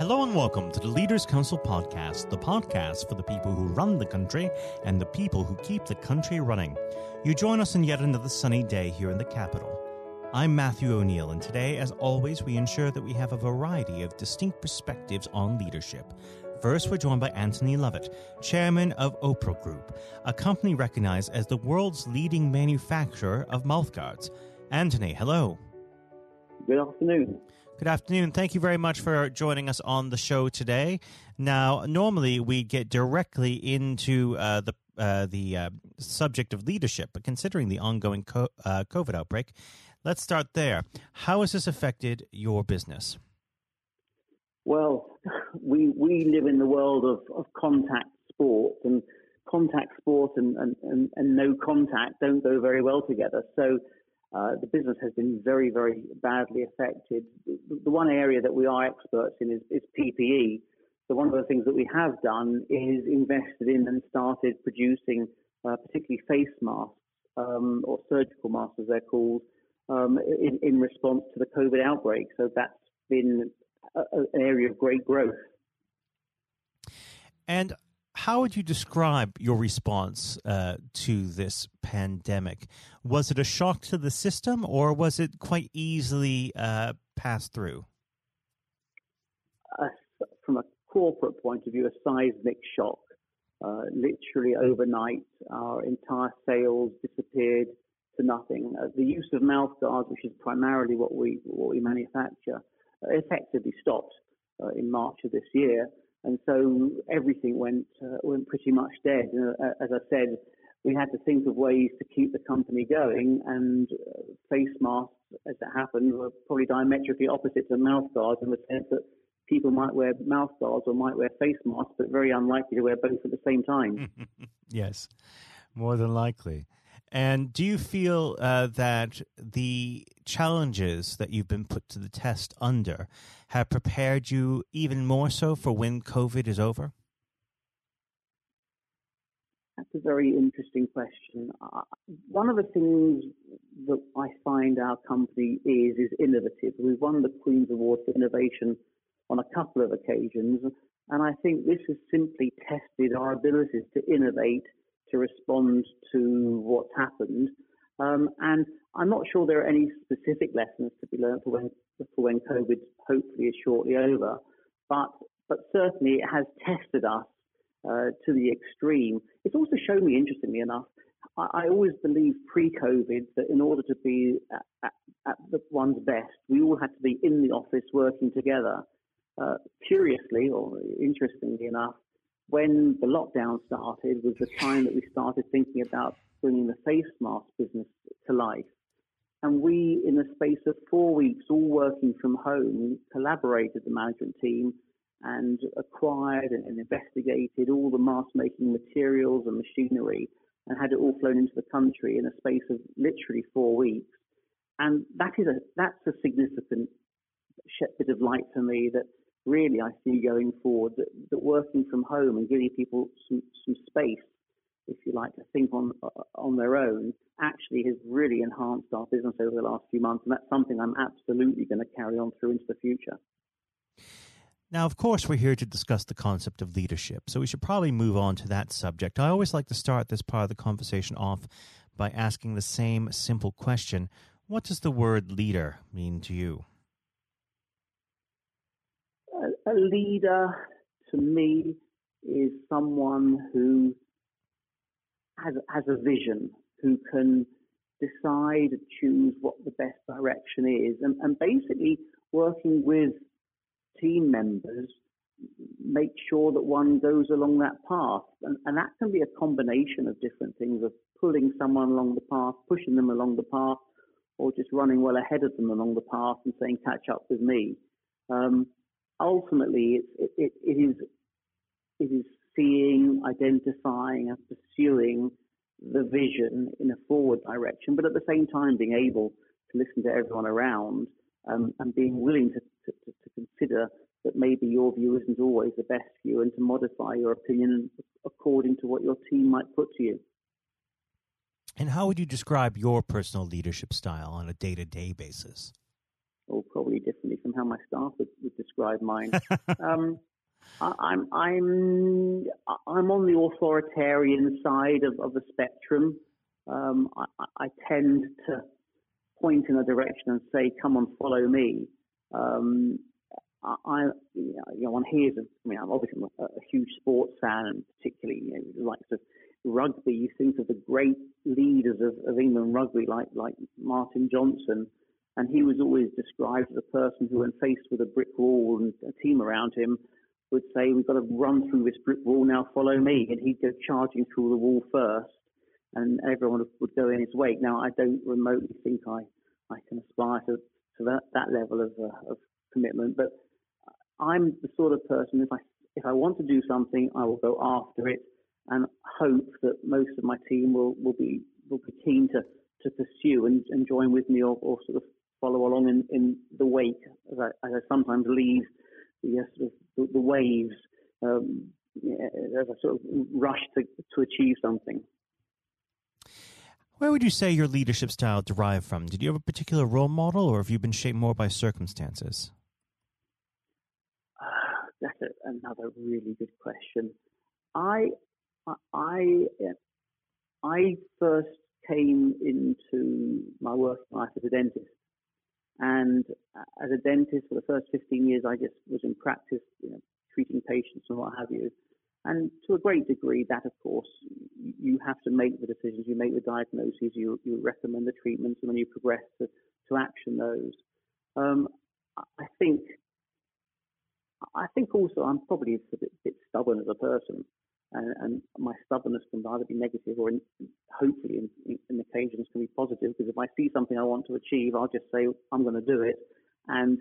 Hello and welcome to the Leaders Council podcast, the podcast for the people who run the country and the people who keep the country running. You join us on yet another sunny day here in the capital. I'm Matthew O'Neill, and today, as always, we ensure that we have a variety of distinct perspectives on leadership. First, we're joined by Anthony Lovat, chairman of Opro Group, a company recognized as the world's leading manufacturer of mouthguards. Anthony, hello. Good afternoon. Good afternoon. Thank you very much for joining us on the show today. Now, normally we get directly into uh, the uh, the uh, subject of leadership, but considering the ongoing co- uh, COVID outbreak, let's start there. How has this affected your business? Well, we we live in the world of, of contact sport, and contact sport and, and, and, and no contact don't go very well together. So uh, the business has been very, very badly affected. The, the one area that we are experts in is, is, PPE. So one of the things that we have done is invested in and started producing uh, particularly face masks um, or surgical masks, as they're called, um, in, in, response to the COVID outbreak. So that's been a, an area of great growth. And how would you describe your response uh, to this pandemic? Was it a shock to the system, or was it quite easily uh, passed through? Uh, from a corporate point of view, a seismic shock. Uh, literally overnight, our entire sales disappeared to nothing. Uh, the use of mouth guards, which is primarily what we what we manufacture, uh, effectively stopped in March of this year and so everything went uh, went pretty much dead. Uh, as I said, we had to think of ways to keep the company going, and uh, face masks, as it happened, were probably diametrically opposite to mouth guards in the sense that people might wear mouth guards or might wear face masks, but very unlikely to wear both at the same time. yes, more than likely. And do you feel uh, that the challenges that you've been put to the test under have prepared you even more so for when COVID is over? That's a very interesting question. Uh, one of the things that I find our company is is innovative. We've won the Queen's Award for Innovation on a couple of occasions, and I think this has simply tested our abilities to innovate to respond to what's happened. Um, and I'm not sure there are any specific lessons to be learned for when, for when COVID hopefully is shortly over, but, but certainly it has tested us uh, to the extreme. It's also shown me, interestingly enough, I, always believed pre-COVID that in order to be at, at, at, one's best, we all had to be in the office working together. Uh, curiously, or interestingly enough, when the lockdown started was the time that we started thinking about bringing the face mask business to life. And we, in the space of four weeks, all working from home, collaborated the management team and acquired and, investigated all the mask making materials and machinery and had it all flown into the country in a space of literally four weeks. And that is a, that's a significant bit of light for me that really I see going forward that, that working from home and giving people some, some space, if you like, to think on on their own, actually has really enhanced our business over the last few months, and that's something I'm absolutely going to carry on through into the future. Now, of course, we're here to discuss the concept of leadership, so we should probably move on to that subject. I always like to start this part of the conversation off by asking the same simple question What does the word leader mean to you? A leader to me is someone who has, has a vision, who can decide, and choose what the best direction is, and, and basically working with team members, make sure that one goes along that path. And, and that can be a combination of different things of pulling someone along the path, pushing them along the path, or just running well ahead of them along the path and saying, catch up with me. Um, ultimately, it, it, it is it is seeing, identifying, and pursuing the vision in a forward direction, but at the same time being able to listen to everyone around um, and being willing to, to, to, consider that maybe your view isn't always the best view and to modify your opinion according to what your team might put to you. And how would you describe your personal leadership style on a day to day basis? or probably differently from how my staff would, would describe mine. um, I, am I'm I'm on the authoritarian side of, of the spectrum. Um, I, I, tend to point in a direction and say, "Come on, follow me." Um, I, you know, one hears of, I mean, I'm obviously a, a huge sports fan, and particularly, you know, likes of rugby. You think of the great leaders of, of England rugby, like like Martin Johnson, and he was always described as a person who, when faced with a brick wall and a team around him, would say, "We've got to run through this brick wall now. Follow me," and he'd go charging through the wall first, and everyone would go in his wake. Now, I don't remotely think I I can aspire to, to that, that level of, uh, of commitment, but I'm the sort of person if I if I want to do something, I will go after it and hope that most of my team will, will be will be keen to, to pursue and, and join with me or, or sort of follow along in, in the wake as I, as I sometimes leave the uh, sort of the, the waves um, as I sort of rush to, to achieve something. Where would you say your leadership style derived from? Did you have a particular role model, or have you been shaped more by circumstances? that's a, another really good question. I, I, I first came into my working life as a dentist, and as a dentist for the first 15 years, I just was in practice, you know, treating patients and what have you. And to a great degree, that of course, you have to make the decisions, you make the diagnoses, you, you recommend the treatments, and then you progress to, to action those. Um, I think I think also I'm probably a bit, bit stubborn as a person, and, and, my stubbornness can either be negative or, in, hopefully, in, in, occasions, can be positive. Because if I see something I want to achieve, I'll just say I'm going to do it, and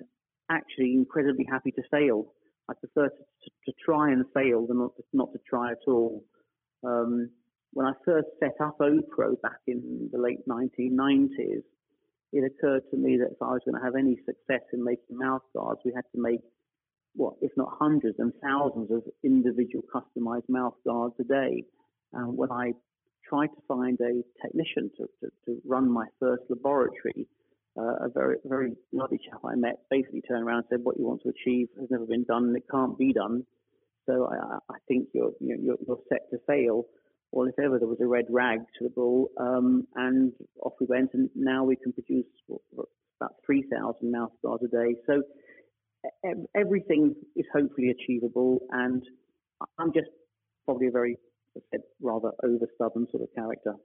actually incredibly happy to fail. I prefer to, to, to try and fail than not to, not to try at all. Um, when I first set up OPRO back in the late 1990s, it occurred to me that if I was going to have any success in making mouth guards, we had to make what, if not hundreds and thousands of individual customized mouth guards a day. And when I tried to find a technician to, to, to run my first laboratory, uh, a very, very lovely chap I met basically turned around and said, What you want to achieve has never been done and it can't be done. So I, I think you're, you're, you're set to fail. Well, if ever there was a red rag to the bull, um, and off we went, and now we can produce about 3,000 mouth guards a day. So everything is hopefully achievable, and I'm just probably a very said, rather over stubborn sort of character.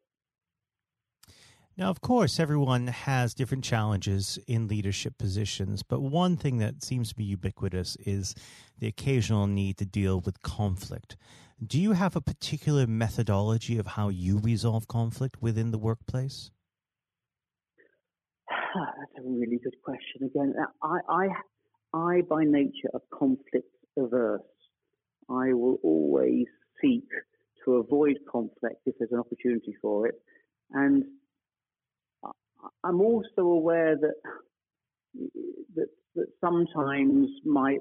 Now, of course, everyone has different challenges in leadership positions, but one thing that seems to be ubiquitous is the occasional need to deal with conflict. Do you have a particular methodology of how you resolve conflict within the workplace? That's a really good question. Again, I, I I, by nature, are conflict averse. I will always seek to avoid conflict if there's an opportunity for it. And I'm also aware that that, that sometimes my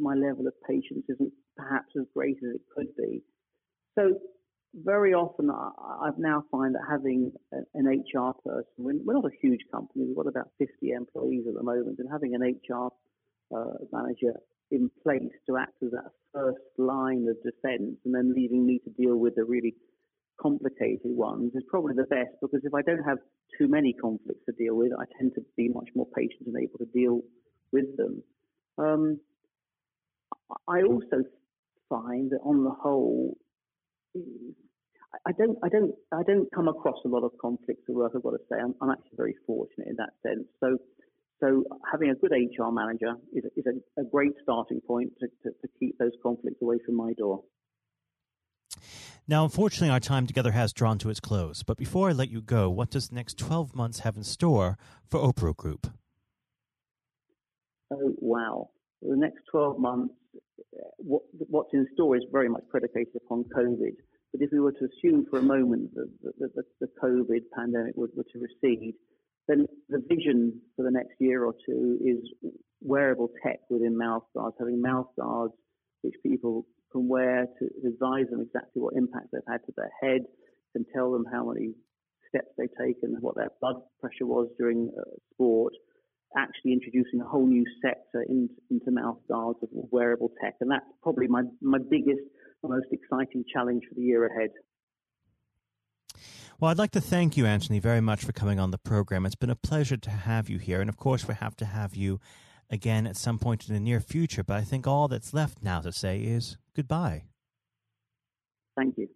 my level of patience isn't perhaps as great as it could be. So very often I've now find that having an HR person, we're not a huge company, we've got about 50 employees at the moment, and having an HR uh, manager in place to act as that first line of defence and then leaving me to deal with the really complicated ones is probably the best because if I don't have too many conflicts to deal with, I tend to be much more patient and able to deal with them. Um, I also find that on the whole, I don't, I don't, I don't come across a lot of conflicts at work. I've got to say, I'm, I'm actually very fortunate in that sense. So so having a good HR manager is, is a, a, great starting point to, to, to keep those conflicts away from my door. Now, unfortunately, our time together has drawn to its close. But before I let you go, what does the next 12 months have in store for Opro Group? Oh, wow. The next 12 months, what, what's in store is very much predicated upon COVID. But if we were to assume for a moment that the, the, the COVID pandemic were, were to recede, then the vision for the next year or two is wearable tech within mouth guards, having mouth guards which people can wear to advise them exactly what impact they've had to their head, can tell them how many steps they've taken, what their blood pressure was during uh, sport, actually introducing a whole new sector into, into mouth guards of wearable tech. And that's probably my, my biggest, most exciting challenge for the year ahead. Well, I'd like to thank you, Anthony, very much for coming on the program. It's been a pleasure to have you here. And of course, we have to have you again at some point in the near future. But I think all that's left now to say is goodbye. Thank you.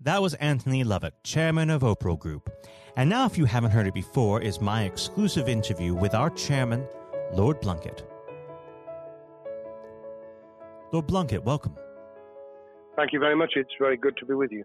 That was Anthony Lovat, chairman of Opro Group. And now, if you haven't heard it before, is my exclusive interview with our chairman, Lord Blunkett. Lord Blunkett, welcome. Thank you very much. It's very good to be with you.